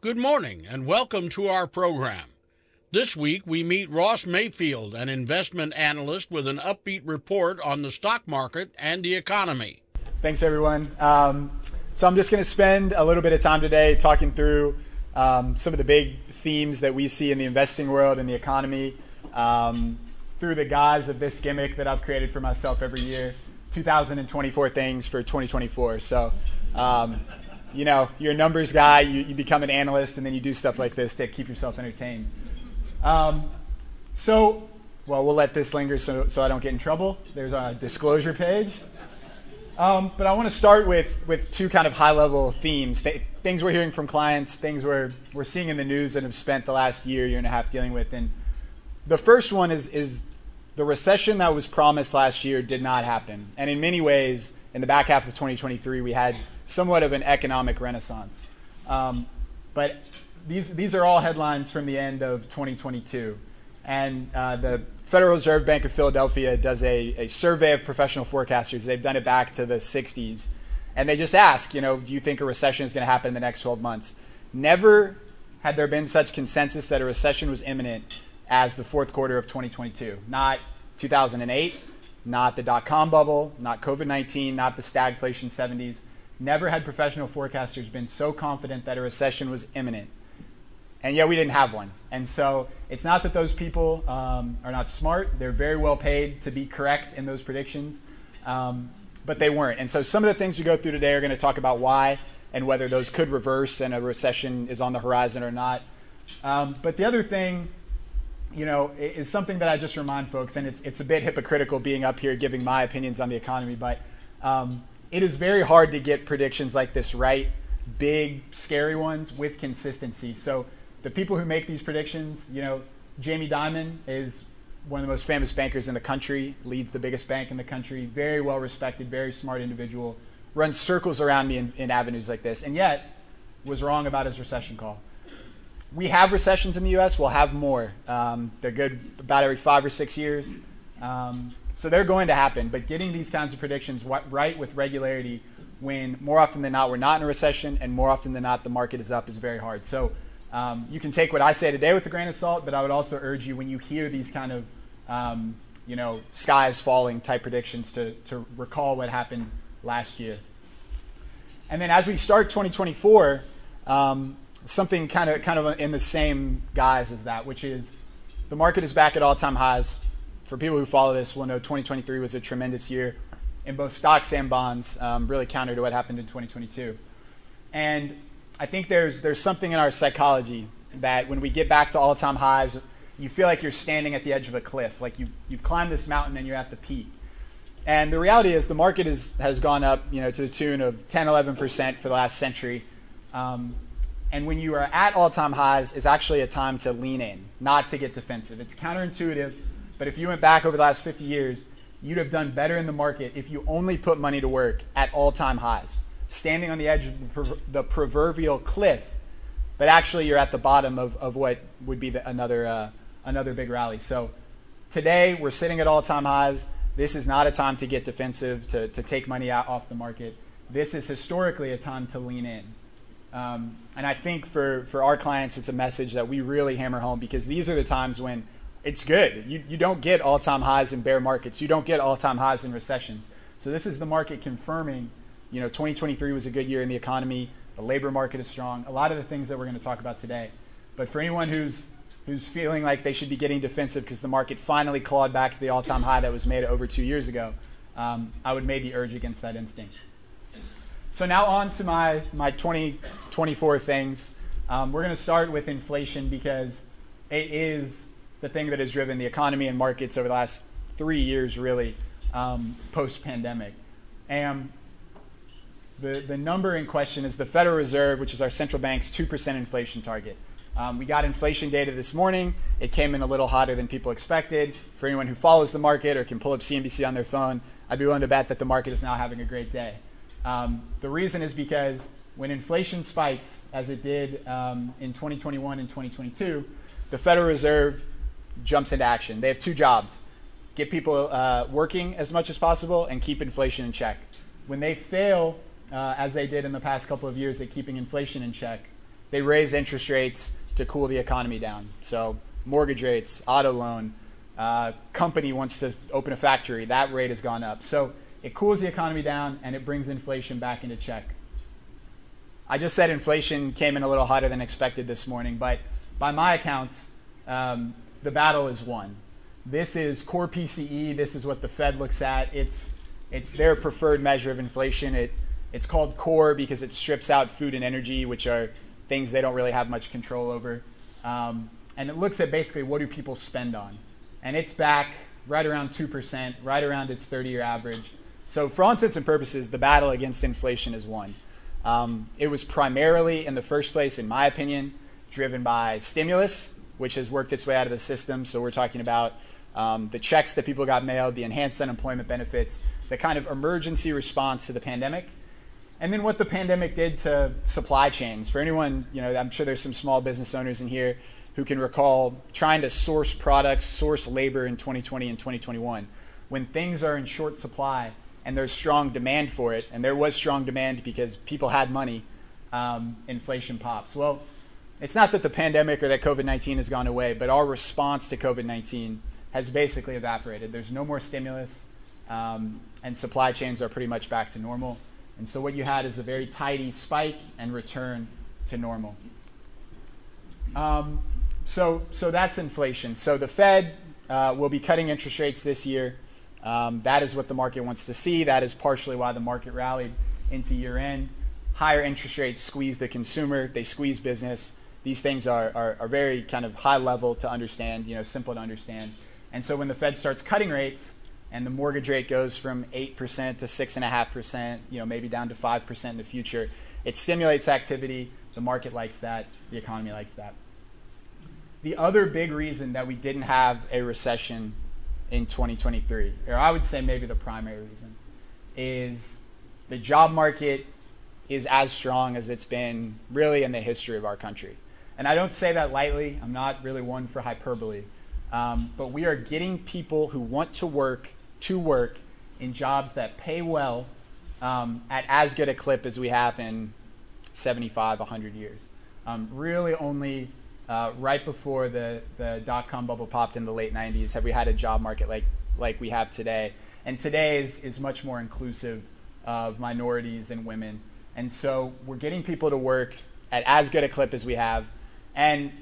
Good morning and welcome to our program. This week we meet Ross Mayfield, an investment analyst with an upbeat report on the stock market and the economy. Thanks, everyone. Um, so I'm just going to spend a little bit of time today talking through um, some of the big themes that we see in the investing world and the economy um, through the guise of this gimmick that I've created for myself every year 2024 things for 2024. So um, you know, you're a numbers guy, you, you become an analyst, and then you do stuff like this to keep yourself entertained. Um, so, well, we'll let this linger so, so I don't get in trouble. There's a disclosure page. Um, but I want to start with, with two kind of high level themes th- things we're hearing from clients, things we're, we're seeing in the news and have spent the last year, year and a half dealing with. And the first one is, is the recession that was promised last year did not happen. And in many ways, in the back half of 2023, we had somewhat of an economic renaissance. Um, but these, these are all headlines from the end of 2022. And uh, the Federal Reserve Bank of Philadelphia does a, a survey of professional forecasters. They've done it back to the 60s. And they just ask, you know, do you think a recession is going to happen in the next 12 months? Never had there been such consensus that a recession was imminent as the fourth quarter of 2022. Not 2008, not the dot com bubble, not COVID 19, not the stagflation 70s. Never had professional forecasters been so confident that a recession was imminent. And yet we didn't have one. And so it's not that those people um, are not smart. They're very well paid to be correct in those predictions, um, but they weren't. And so some of the things we go through today are going to talk about why and whether those could reverse and a recession is on the horizon or not. Um, but the other thing, you know, is something that I just remind folks, and it's, it's a bit hypocritical being up here giving my opinions on the economy, but um, it is very hard to get predictions like this right, big, scary ones with consistency. So the people who make these predictions, you know, Jamie Dimon is one of the most famous bankers in the country, leads the biggest bank in the country, very well respected, very smart individual, runs circles around me in, in avenues like this, and yet was wrong about his recession call. We have recessions in the U.S. We'll have more. Um, they're good about every five or six years. Um, so they're going to happen, but getting these kinds of predictions right with regularity when more often than not we're not in a recession and more often than not the market is up is very hard. So um, you can take what I say today with a grain of salt, but I would also urge you when you hear these kind of um, you know sky is falling type predictions to, to recall what happened last year. And then as we start 2024, um, something kind of kind of in the same guise as that, which is the market is back at all-time highs for people who follow this will know 2023 was a tremendous year in both stocks and bonds, um, really counter to what happened in 2022. And I think there's, there's something in our psychology that when we get back to all time highs, you feel like you're standing at the edge of a cliff, like you've, you've climbed this mountain and you're at the peak. And the reality is the market is, has gone up you know, to the tune of 10, 11% for the last century. Um, and when you are at all time highs, is actually a time to lean in, not to get defensive. It's counterintuitive but if you went back over the last 50 years, you'd have done better in the market if you only put money to work at all time highs, standing on the edge of the, the, proverbial cliff, but actually you're at the bottom of, of what would be the, another, uh, another big rally. So today we're sitting at all time highs. This is not a time to get defensive, to, to take money out off the market. This is historically a time to lean in. Um, and I think for, for our clients, it's a message that we really hammer home because these are the times when it's good. You, you don't get all time highs in bear markets. You don't get all time highs in recessions. So this is the market confirming, you know, 2023 was a good year in the economy. The labor market is strong. A lot of the things that we're going to talk about today. But for anyone who's who's feeling like they should be getting defensive because the market finally clawed back to the all-time high that was made over two years ago, um, I would maybe urge against that instinct. So now on to my my 2024 things. Um, we're going to start with inflation because it is the thing that has driven the economy and markets over the last three years, really, um, post pandemic. And the, the number in question is the Federal Reserve, which is our central bank's 2% inflation target. Um, we got inflation data this morning. It came in a little hotter than people expected. For anyone who follows the market or can pull up CNBC on their phone, I'd be willing to bet that the market is now having a great day. Um, the reason is because when inflation spikes, as it did um, in 2021 and 2022, the Federal Reserve jumps into action. They have two jobs get people uh, working as much as possible and keep inflation in check. When they fail, uh, as they did in the past couple of years at keeping inflation in check, they raise interest rates to cool the economy down. So mortgage rates, auto loan, uh, company wants to open a factory, that rate has gone up. So it cools the economy down and it brings inflation back into check. I just said inflation came in a little hotter than expected this morning, but by my accounts, um, the battle is won. This is core PCE. This is what the Fed looks at. It's it's their preferred measure of inflation. It it's called core because it strips out food and energy, which are things they don't really have much control over. Um, and it looks at basically what do people spend on, and it's back right around two percent, right around its 30-year average. So for all intents and purposes, the battle against inflation is won. Um, it was primarily, in the first place, in my opinion, driven by stimulus, which has worked its way out of the system. So we're talking about um, the checks that people got mailed, the enhanced unemployment benefits, the kind of emergency response to the pandemic. And then what the pandemic did to supply chains. For anyone, you know, I'm sure there's some small business owners in here who can recall trying to source products, source labor in 2020 and 2021. When things are in short supply, and there's strong demand for it, and there was strong demand because people had money, um, inflation pops. Well, it's not that the pandemic or that COVID 19 has gone away, but our response to COVID 19 has basically evaporated. There's no more stimulus, um, and supply chains are pretty much back to normal. And so what you had is a very tidy spike and return to normal. Um, so, so that's inflation. So the Fed uh, will be cutting interest rates this year. Um, that is what the market wants to see. That is partially why the market rallied into year end. Higher interest rates squeeze the consumer, they squeeze business. These things are, are, are, very kind of high level to understand, you know, simple to understand. And so when the Fed starts cutting rates and the mortgage rate goes from 8% to 6.5%, you know, maybe down to 5% in the future, it stimulates activity. The market likes that. The economy likes that. The other big reason that we didn't have a recession in 2023, or I would say maybe the primary reason, is the job market is as strong as it's been really in the history of our country. And I don't say that lightly, I'm not really one for hyperbole. Um, but we are getting people who want to work to work in jobs that pay well um, at as good a clip as we have in 75, 100 years. Um, really, only uh, right before the, the dot com bubble popped in the late 90s, have we had a job market like, like we have today. And today is, is much more inclusive of minorities and women. And so we're getting people to work at as good a clip as we have. And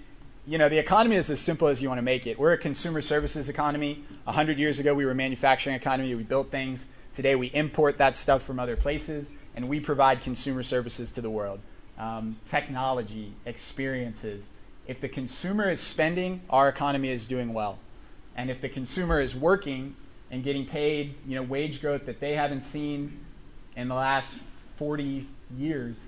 you know, the economy is as simple as you want to make it. We're a consumer services economy. A hundred years ago, we were a manufacturing economy. We built things. Today, we import that stuff from other places, and we provide consumer services to the world. Um, technology, experiences, if the consumer is spending, our economy is doing well. And if the consumer is working and getting paid, you know, wage growth that they haven't seen in the last 40 years,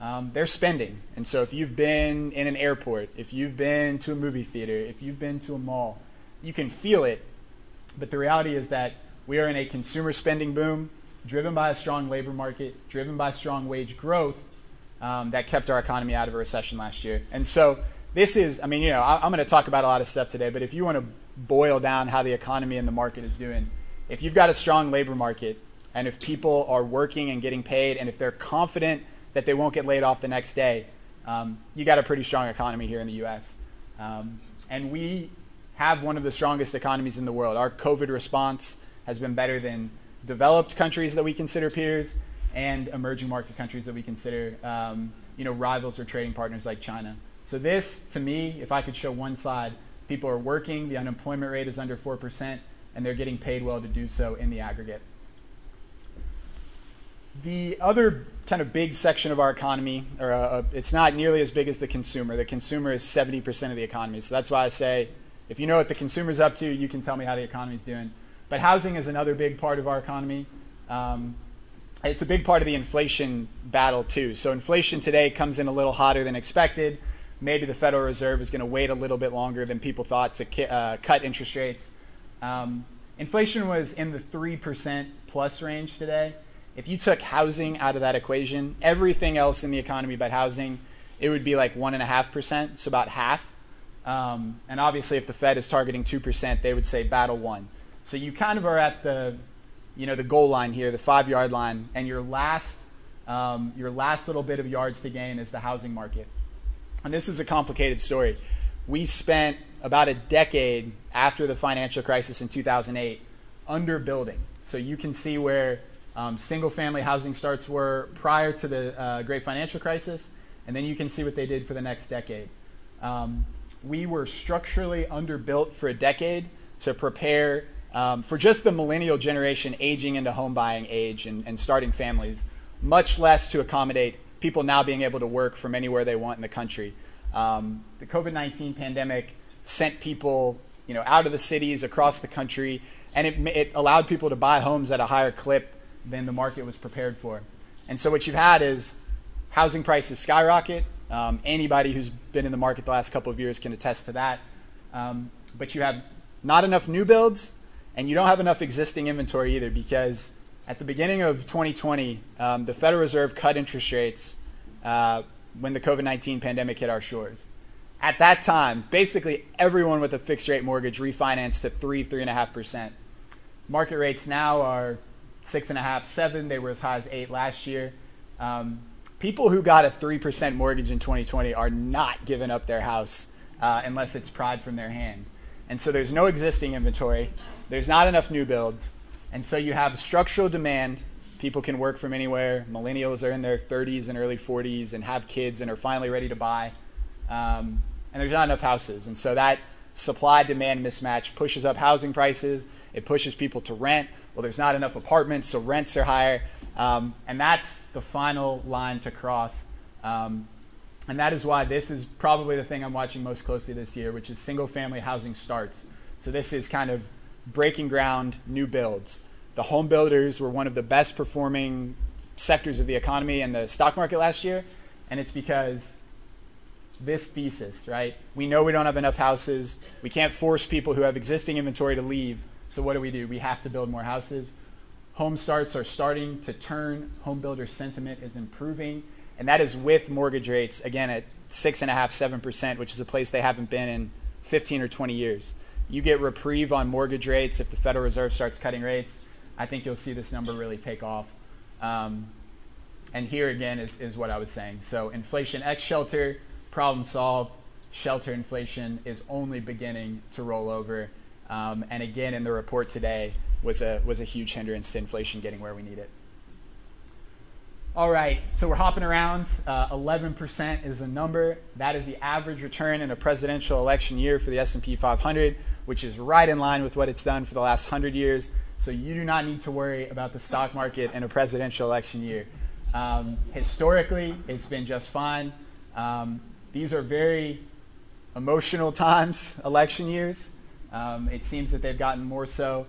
um, they're spending. And so if you've been in an airport, if you've been to a movie theater, if you've been to a mall, you can feel it. But the reality is that we are in a consumer spending boom driven by a strong labor market, driven by strong wage growth um, that kept our economy out of a recession last year. And so this is, I mean, you know, I, I'm going to talk about a lot of stuff today, but if you want to boil down how the economy and the market is doing, if you've got a strong labor market and if people are working and getting paid and if they're confident that they won't get laid off the next day, um, you got a pretty strong economy here in the U.S. Um, and we have one of the strongest economies in the world. Our COVID response has been better than developed countries that we consider peers and emerging market countries that we consider, um, you know, rivals or trading partners like China. So this, to me, if I could show one slide, people are working, the unemployment rate is under 4%, and they're getting paid well to do so in the aggregate. The other kind of big section of our economy, or uh, uh it's not nearly as big as the consumer. The consumer is 70% of the economy. So that's why I say, if you know what the consumer's up to, you can tell me how the economy's doing. But housing is another big part of our economy. Um, it's a big part of the inflation battle, too. So inflation today comes in a little hotter than expected maybe the Federal Reserve is going to wait a little bit longer than people thought to ki- uh, cut interest rates. Um, inflation was in the 3% plus range today. If you took housing out of that equation, everything else in the economy but housing, it would be like 1.5%, so about half. Um, and obviously, if the Fed is targeting 2%, they would say battle won. So you kind of are at the, you know, the goal line here, the five yard line, and your last, um, your last little bit of yards to gain is the housing market. And this is a complicated story. We spent about a decade after the financial crisis in 2008 underbuilding. So you can see where um, single family housing starts were prior to the uh, great financial crisis, and then you can see what they did for the next decade. Um, we were structurally underbuilt for a decade to prepare um, for just the millennial generation aging into home buying age and, and starting families, much less to accommodate people now being able to work from anywhere they want in the country. Um, the COVID 19 pandemic sent people you know, out of the cities across the country, and it, it allowed people to buy homes at a higher clip than the market was prepared for. And so what you've had is housing prices skyrocket. Um, anybody who's been in the market the last couple of years can attest to that. Um, but you have not enough new builds, and you don't have enough existing inventory either because at the beginning of 2020, um, the Federal Reserve cut interest rates uh, when the COVID 19 pandemic hit our shores. At that time, basically everyone with a fixed rate mortgage refinanced to three, three and a half percent. Market rates now are six and a half, seven. They were as high as eight last year. Um, people who got a 3% mortgage in 2020 are not giving up their house uh, unless it's pried from their hands. And so there's no existing inventory, there's not enough new builds. And so you have structural demand. People can work from anywhere. Millennials are in their 30s and early 40s and have kids and are finally ready to buy. Um, and there's not enough houses. And so that supply demand mismatch pushes up housing prices. It pushes people to rent. Well, there's not enough apartments, so rents are higher. Um, and that's the final line to cross. Um, and that is why this is probably the thing I'm watching most closely this year, which is single family housing starts. So this is kind of breaking ground, new builds. The home builders were one of the best performing sectors of the economy and the stock market last year. And it's because this thesis, right? We know we don't have enough houses. We can't force people who have existing inventory to leave. So what do we do? We have to build more houses. Home starts are starting to turn. Home builder sentiment is improving. And that is with mortgage rates, again, at six and a half, seven percent, which is a place they haven't been in 15 or 20 years. You get reprieve on mortgage rates if the Federal Reserve starts cutting rates. I think you'll see this number really take off. Um, and here again is, is what I was saying. So inflation X shelter, problem solved. Shelter inflation is only beginning to roll over. Um, and again, in the report today, was a, was a huge hindrance to inflation getting where we need it. All right, so we're hopping around. Uh, 11% is the number. That is the average return in a presidential election year for the S&P 500, which is right in line with what it's done for the last 100 years. So you do not need to worry about the stock market in a presidential election year. Um, historically, it's been just fine. Um, these are very emotional times, election years. Um, it seems that they've gotten more so.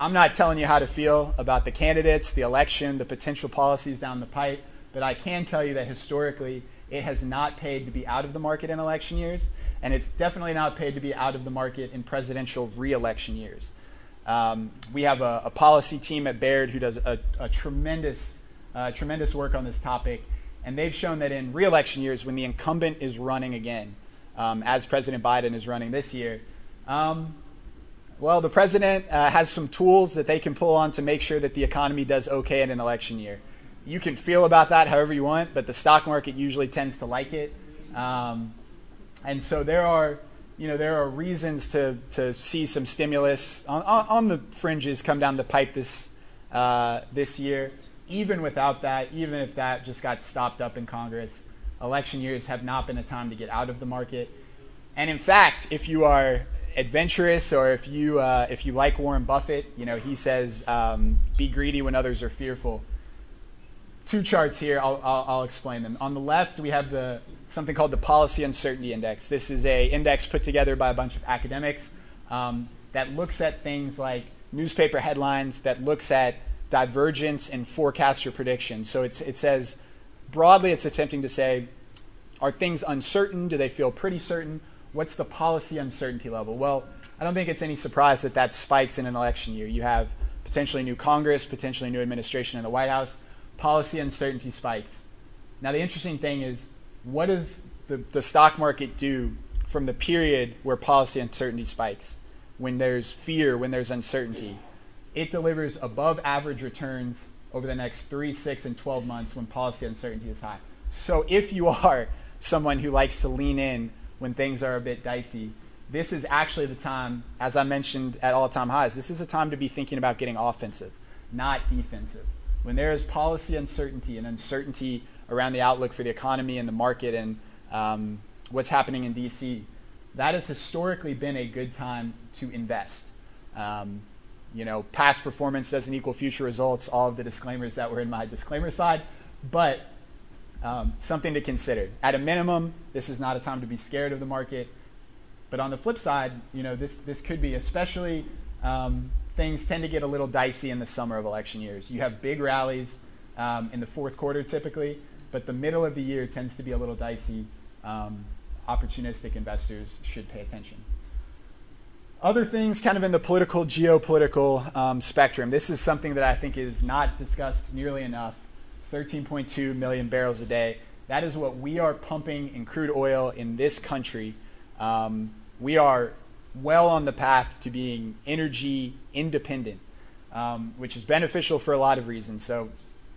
I'm not telling you how to feel about the candidates, the election, the potential policies down the pipe, but I can tell you that historically it has not paid to be out of the market in election years, and it's definitely not paid to be out of the market in presidential re-election years. Um, we have a, a, policy team at Baird who does a, a tremendous, uh, tremendous work on this topic, and they've shown that in re-election years, when the incumbent is running again, um, as President Biden is running this year, um, well, the president uh, has some tools that they can pull on to make sure that the economy does okay in an election year. You can feel about that however you want, but the stock market usually tends to like it. Um, and so there are, you know, there are reasons to, to see some stimulus on, on, on the fringes come down the pipe this, uh, this year even without that, even if that just got stopped up in Congress, election years have not been a time to get out of the market. And in fact, if you are adventurous or if you uh, if you like Warren Buffett, you know he says, um, "Be greedy when others are fearful." Two charts here. I'll, I'll, I'll explain them. On the left, we have the something called the Policy Uncertainty Index. This is a index put together by a bunch of academics um, that looks at things like newspaper headlines, that looks at divergence in forecast or prediction. So it says broadly, it's attempting to say, are things uncertain? Do they feel pretty certain? What's the policy uncertainty level? Well, I don't think it's any surprise that that spikes in an election year. You have potentially new Congress, potentially new administration in the White House. Policy uncertainty spikes. Now, the interesting thing is, what does the, the stock market do from the period where policy uncertainty spikes? When there's fear, when there's uncertainty it delivers above average returns over the next three, six, and 12 months when policy uncertainty is high. So if you are someone who likes to lean in when things are a bit dicey, this is actually the time, as I mentioned at all time highs, this is a time to be thinking about getting offensive, not defensive. When there is policy uncertainty and uncertainty around the outlook for the economy and the market and um, what's happening in DC, that has historically been a good time to invest. Um, you know, past performance doesn't equal future results, all of the disclaimers that were in my disclaimer side, but um, something to consider. At a minimum, this is not a time to be scared of the market. But on the flip side, you know, this, this could be, especially um, things tend to get a little dicey in the summer of election years. You have big rallies um, in the fourth quarter typically, but the middle of the year tends to be a little dicey. Um, opportunistic investors should pay attention. Other things kind of in the political, geopolitical um, spectrum. This is something that I think is not discussed nearly enough 13.2 million barrels a day. That is what we are pumping in crude oil in this country. Um, we are well on the path to being energy independent, um, which is beneficial for a lot of reasons. So,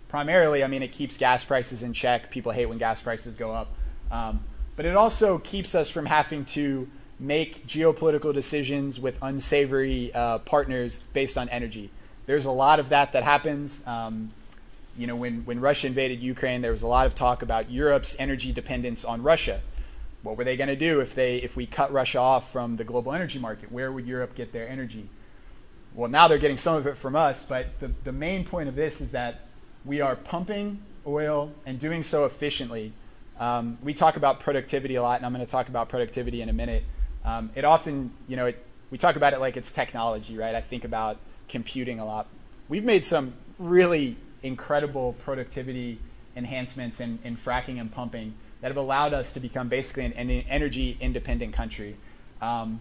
primarily, I mean, it keeps gas prices in check. People hate when gas prices go up. Um, but it also keeps us from having to make geopolitical decisions with unsavory uh, partners based on energy. There's a lot of that that happens. Um, you know, when, when Russia invaded Ukraine, there was a lot of talk about Europe's energy dependence on Russia. What were they going to do if they if we cut Russia off from the global energy market? Where would Europe get their energy? Well, now they're getting some of it from us, but the, the main point of this is that we are pumping oil and doing so efficiently. Um, we talk about productivity a lot, and I'm going to talk about productivity in a minute. Um, it often, you know, it, we talk about it like it's technology, right? I think about computing a lot. We've made some really incredible productivity enhancements in, in fracking and pumping that have allowed us to become basically an, energy independent country. Um,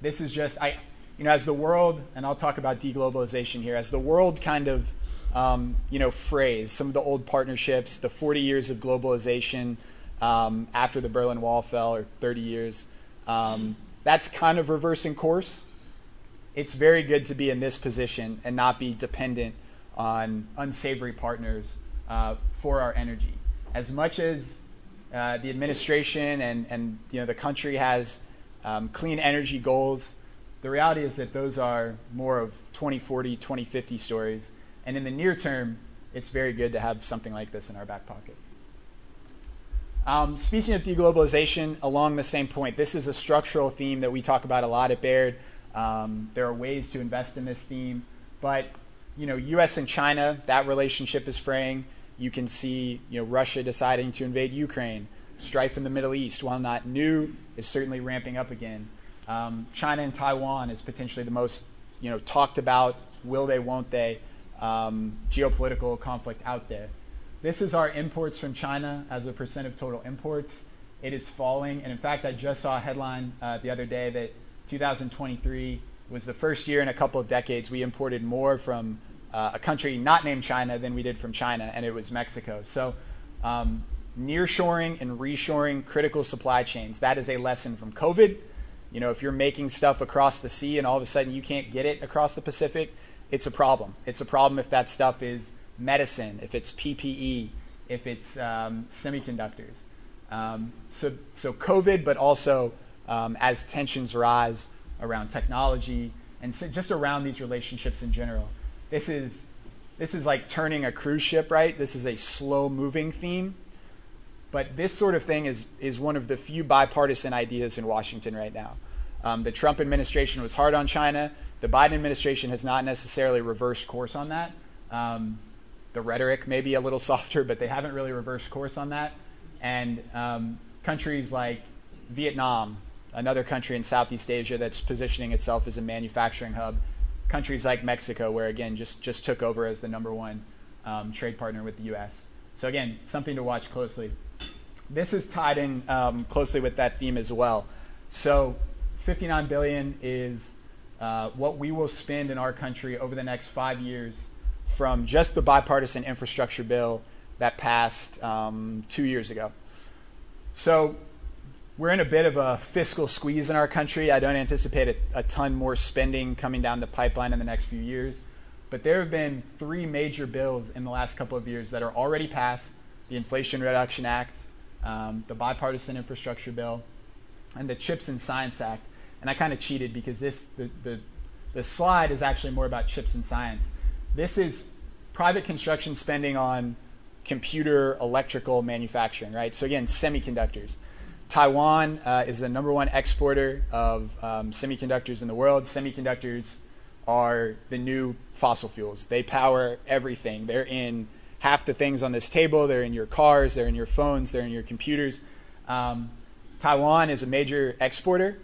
this is just, I, you know, as the world, and I'll talk about deglobalization here, as the world kind of, um, you know, phrase some of the old partnerships, the 40 years of globalization um, after the Berlin Wall fell, or 30 years, um, that's kind of reversing course. It's very good to be in this position and not be dependent on unsavory partners uh, for our energy. As much as uh, the administration and, and you know, the country has um, clean energy goals, the reality is that those are more of 2040, 2050 stories. And in the near term, it's very good to have something like this in our back pocket. Um, speaking of deglobalization, along the same point, this is a structural theme that we talk about a lot at Baird. Um, there are ways to invest in this theme, but you know, U.S. and China, that relationship is fraying. You can see, you know, Russia deciding to invade Ukraine. Strife in the Middle East, while not new, is certainly ramping up again. Um, China and Taiwan is potentially the most, you know, talked about. Will they? Won't they? Um, geopolitical conflict out there. This is our imports from China as a percent of total imports. It is falling, and in fact, I just saw a headline uh, the other day that 2023 was the first year in a couple of decades we imported more from uh, a country not named China than we did from China, and it was Mexico. So, um, nearshoring and reshoring critical supply chains. That is a lesson from COVID. You know, if you're making stuff across the sea and all of a sudden you can't get it across the Pacific, it's a problem. It's a problem if that stuff is medicine, if it's PPE, if it's um, semiconductors. Um, so, so COVID, but also um, as tensions rise, around technology, and just around these relationships in general. This is this is like turning a cruise ship, right? This is a slow moving theme. But this sort of thing is, is one of the few bipartisan ideas in Washington right now. Um, the Trump administration was hard on China. The Biden administration has not necessarily reversed course on that. Um, the rhetoric may be a little softer, but they haven't really reversed course on that. And um, countries like Vietnam, another country in Southeast Asia that's positioning itself as a manufacturing hub. Countries like Mexico, where again just just took over as the number one um, trade partner with the U.S. So again, something to watch closely. This is tied in um, closely with that theme as well. So, 59 billion is uh, what we will spend in our country over the next five years from just the bipartisan infrastructure bill that passed um, two years ago. So we're in a bit of a fiscal squeeze in our country. I don't anticipate a, a, ton more spending coming down the pipeline in the next few years. But there have been three major bills in the last couple of years that are already passed the Inflation Reduction Act, um, the bipartisan infrastructure bill, and the CHIPS and Science Act. And I kind of cheated because this the, the the slide is actually more about chips and science. This is private construction spending on computer electrical manufacturing, right? So again, semiconductors. Taiwan uh, is the number one exporter of um, semiconductors in the world. Semiconductors are the new fossil fuels. They power everything. They're in half the things on this table. They're in your cars. They're in your phones. They're in your computers. Um, Taiwan is a major exporter.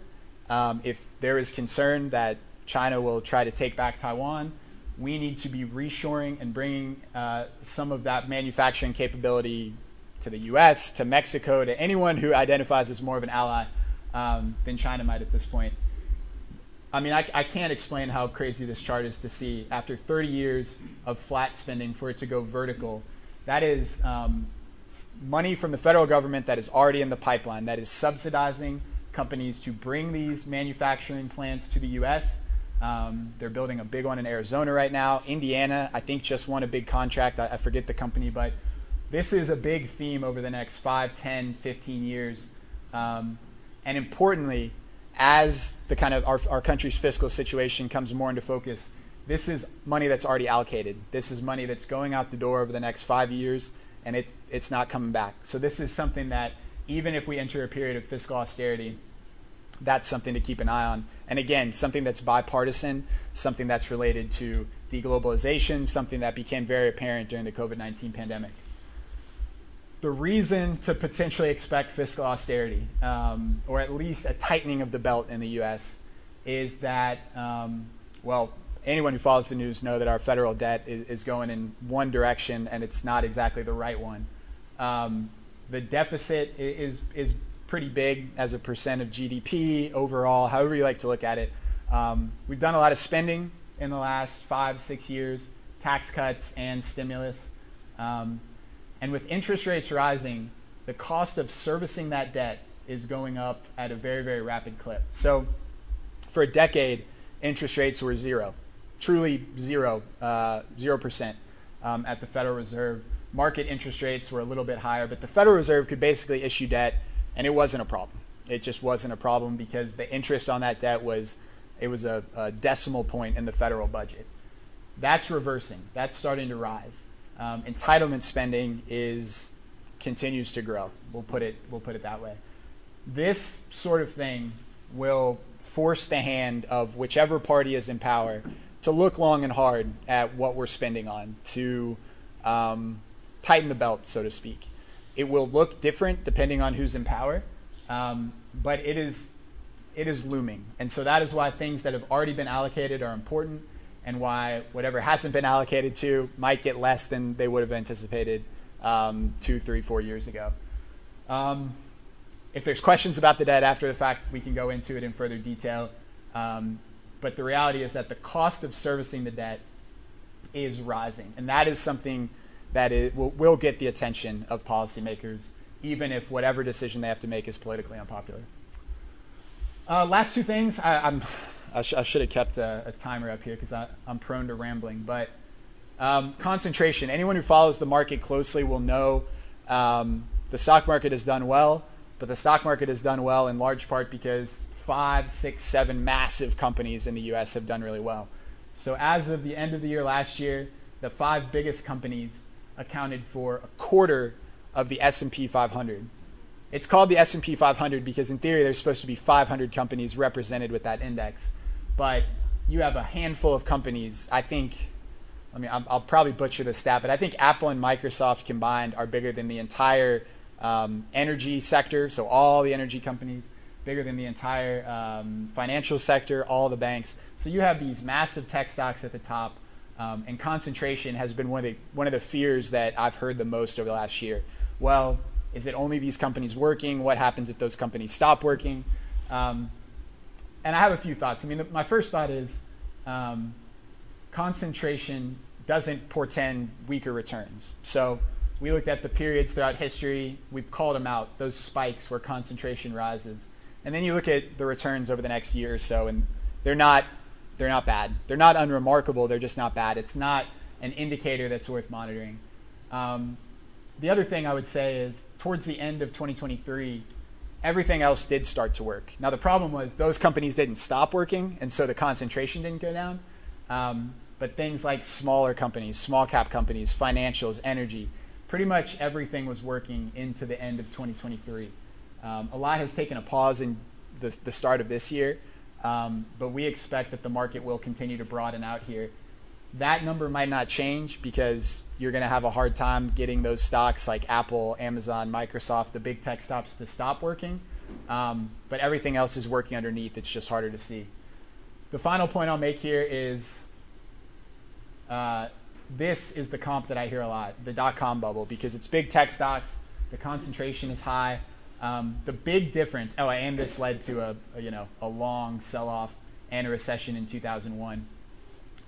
Um, if there is concern that China will try to take back Taiwan, we need to be reshoring and bringing uh, some of that manufacturing capability to the US, to Mexico, to anyone who identifies as more of an ally um, than China might at this point. I mean, I, I, can't explain how crazy this chart is to see after 30 years of flat spending for it to go vertical. That is um, money from the federal government that is already in the pipeline, that is subsidizing companies to bring these manufacturing plants to the US. Um, they're building a big one in Arizona right now. Indiana, I think, just won a big contract. I, I forget the company, but this is a big theme over the next 5, 10, 15 years. Um, and importantly, as the kind of our, our country's fiscal situation comes more into focus, this is money that's already allocated. This is money that's going out the door over the next five years, and it's, it's not coming back. So, this is something that, even if we enter a period of fiscal austerity, that's something to keep an eye on. And again, something that's bipartisan, something that's related to deglobalization, something that became very apparent during the COVID 19 pandemic the reason to potentially expect fiscal austerity, um, or at least a tightening of the belt in the U.S., is that, um, well, anyone who follows the news know that our federal debt is, is, going in one direction, and it's not exactly the right one. Um, the deficit is is pretty big as a percent of GDP overall, however you like to look at it. Um, we've done a lot of spending in the last five, six years, tax cuts and stimulus. Um, and with interest rates rising, the cost of servicing that debt is going up at a very, very rapid clip. So for a decade, interest rates were zero, truly zero, uh, 0% um, at the Federal Reserve. Market interest rates were a little bit higher, but the Federal Reserve could basically issue debt and it wasn't a problem. It just wasn't a problem because the interest on that debt was it was a, a decimal point in the federal budget. That's reversing. That's starting to rise um, entitlement spending is continues to grow. We'll put it we'll put it that way. This sort of thing will force the hand of whichever party is in power to look long and hard at what we're spending on to um, tighten the belt, so to speak. It will look different depending on who's in power, um, but it is it is looming, and so that is why things that have already been allocated are important and why whatever hasn't been allocated to might get less than they would have anticipated um, two, three, four years ago. Um, if there's questions about the debt after the fact, we can go into it in further detail. Um, but the reality is that the cost of servicing the debt is rising, and that is something that will, will get the attention of policymakers, even if whatever decision they have to make is politically unpopular. Uh, last two things. I, I'm I, sh- I should have kept a, a, timer up here because I'm prone to rambling. But um, concentration. Anyone who follows the market closely will know um, the stock market has done well, but the stock market has done well in large part because five, six, seven massive companies in the U.S. have done really well. So as of the end of the year last year, the five biggest companies accounted for a quarter of the S&P 500. It's called the S&P 500 because in theory there's supposed to be 500 companies represented with that index but you have a handful of companies. I think, I mean, I'll, I'll probably butcher the stat, but I think Apple and Microsoft combined are bigger than the entire um, energy sector. So all the energy companies, bigger than the entire um, financial sector, all the banks. So you have these massive tech stocks at the top. Um, and concentration has been one of the one of the fears that I've heard the most over the last year. Well, is it only these companies working? What happens if those companies stop working? Um, and I have a few thoughts. I mean, my first thought is um, concentration doesn't portend weaker returns. So we looked at the periods throughout history. We've called them out, those spikes where concentration rises. And then you look at the returns over the next year or so, and they're not, they're not bad. They're not unremarkable. They're just not bad. It's not an indicator that's worth monitoring. Um, the other thing I would say is towards the end of 2023, everything else did start to work. Now, the problem was those companies didn't stop working, and so the concentration didn't go down. Um, but things like smaller companies, small cap companies, financials, energy, pretty much everything was working into the end of 2023. Um, a lot has taken a pause in the, the start of this year, um, but we expect that the market will continue to broaden out here. That number might not change because you're going to have a hard time getting those stocks like Apple, Amazon, Microsoft, the big tech stocks to stop working. Um, but everything else is working underneath. It's just harder to see. The final point I'll make here is uh, this is the comp that I hear a lot, the dot com bubble, because it's big tech stocks, the concentration is high. Um, the big difference, oh, and this led to a, a you know a long sell-off and a recession in 2001.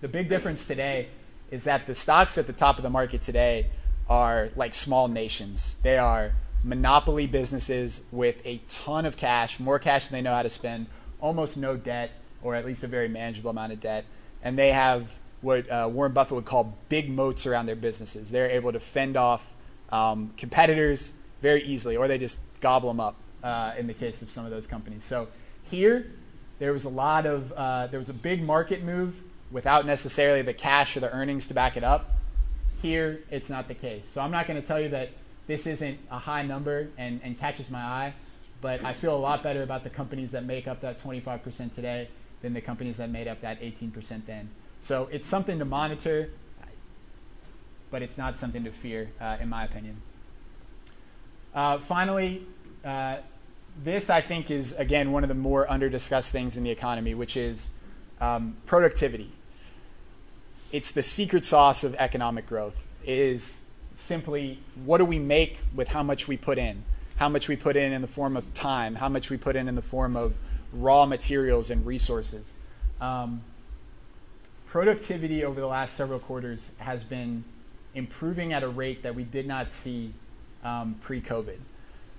The big difference today is that the stocks at the top of the market today are like small nations. They are monopoly businesses with a ton of cash, more cash than they know how to spend, almost no debt, or at least a very manageable amount of debt, and they have what uh, Warren Buffett would call big moats around their businesses. They're able to fend off um, competitors very easily, or they just gobble them up uh, in the case of some of those companies. So here, there was a lot of, uh, there was a big market move without necessarily the cash or the earnings to back it up. Here, it's not the case. So I'm not going to tell you that this isn't a high number and, and catches my eye, but I feel a lot better about the companies that make up that 25% today than the companies that made up that 18% then. So it's something to monitor, but it's not something to fear, uh, in my opinion. Uh, finally, uh, this I think is again one of the more under-discussed things in the economy, which is um, productivity. It's the secret sauce of economic growth. Is simply what do we make with how much we put in, how much we put in in the form of time, how much we put in in the form of raw materials and resources. Um, productivity over the last several quarters has been improving at a rate that we did not see um, pre-COVID.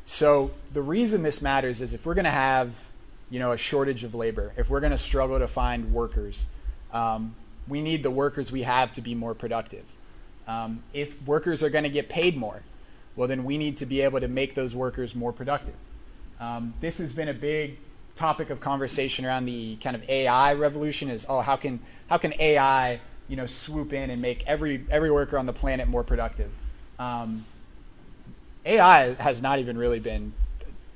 So the reason this matters is if we're going to have, you know, a shortage of labor, if we're going to struggle to find workers, um, we need the workers we have to be more productive. Um, if workers are going to get paid more, well, then we need to be able to make those workers more productive. Um, this has been a big topic of conversation around the kind of AI revolution is oh how can how can AI you know swoop in and make every every worker on the planet more productive. Um, AI has not even really been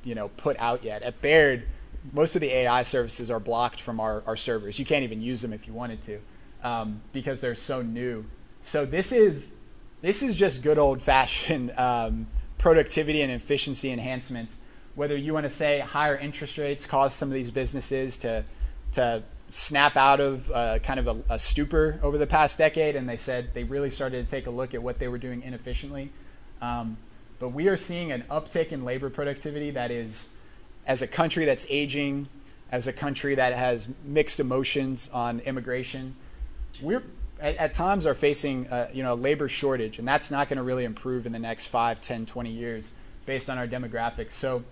you know put out yet at Baird. Most of the AI services are blocked from our, our servers. You can't even use them if you wanted to um, because they're so new. So this is this is just good old fashioned um, productivity and efficiency enhancements whether you want to say higher interest rates caused some of these businesses to to snap out of uh, kind of a, a, stupor over the past decade, and they said they really started to take a look at what they were doing inefficiently. Um, but we are seeing an uptick in labor productivity that is, as a country that's aging, as a country that has mixed emotions on immigration, we're at, at times are facing a, you know labor shortage, and that's not going to really improve in the next 5, 10, 20 years based on our demographics. So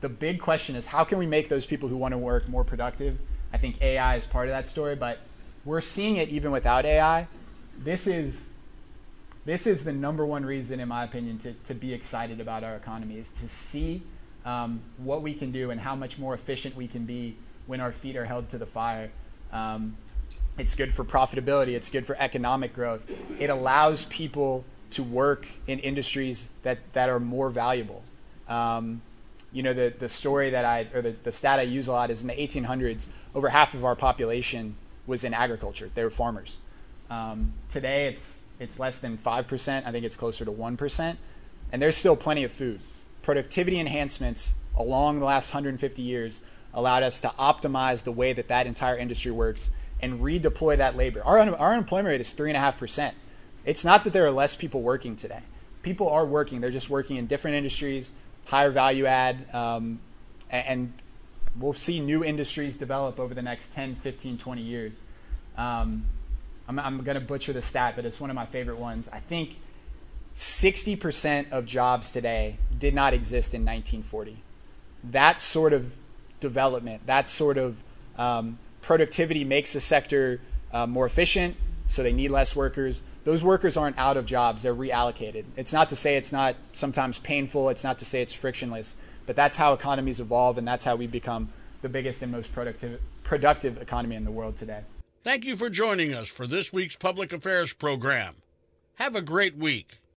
the big question is how can we make those people who want to work more productive? I think AI is part of that story, but we're seeing it even without AI. This is this is the number one reason, in my opinion, to, to be excited about our economy is to see um, what we can do and how much more efficient we can be when our feet are held to the fire. Um, it's good for profitability. It's good for economic growth. It allows people to work in industries that, that are more valuable. Um, you know, the, the story that I, or the, the stat I use a lot is in the 1800s, over half of our population was in agriculture. They were farmers. Um, today, it's, it's less than 5%. I think it's closer to 1%. And there's still plenty of food. Productivity enhancements along the last 150 years allowed us to optimize the way that that entire industry works and redeploy that labor. Our, un- our unemployment rate is 3.5%. It's not that there are less people working today. People are working, they're just working in different industries, higher value add, um, and we'll see new industries develop over the next 10, 15, 20 years. Um, I'm, I'm going to butcher the stat, but it's one of my favorite ones. I think 60% of jobs today did not exist in 1940. That sort of development, that sort of um, productivity makes the sector uh, more efficient, so they need less workers. those workers aren't out of jobs, they're reallocated. It's not to say it's not sometimes painful, it's not to say it's frictionless, but that's how economies evolve, and that's how we become the biggest and most productive, productive economy in the world today. Thank you for joining us for this week's Public Affairs program. Have a great week.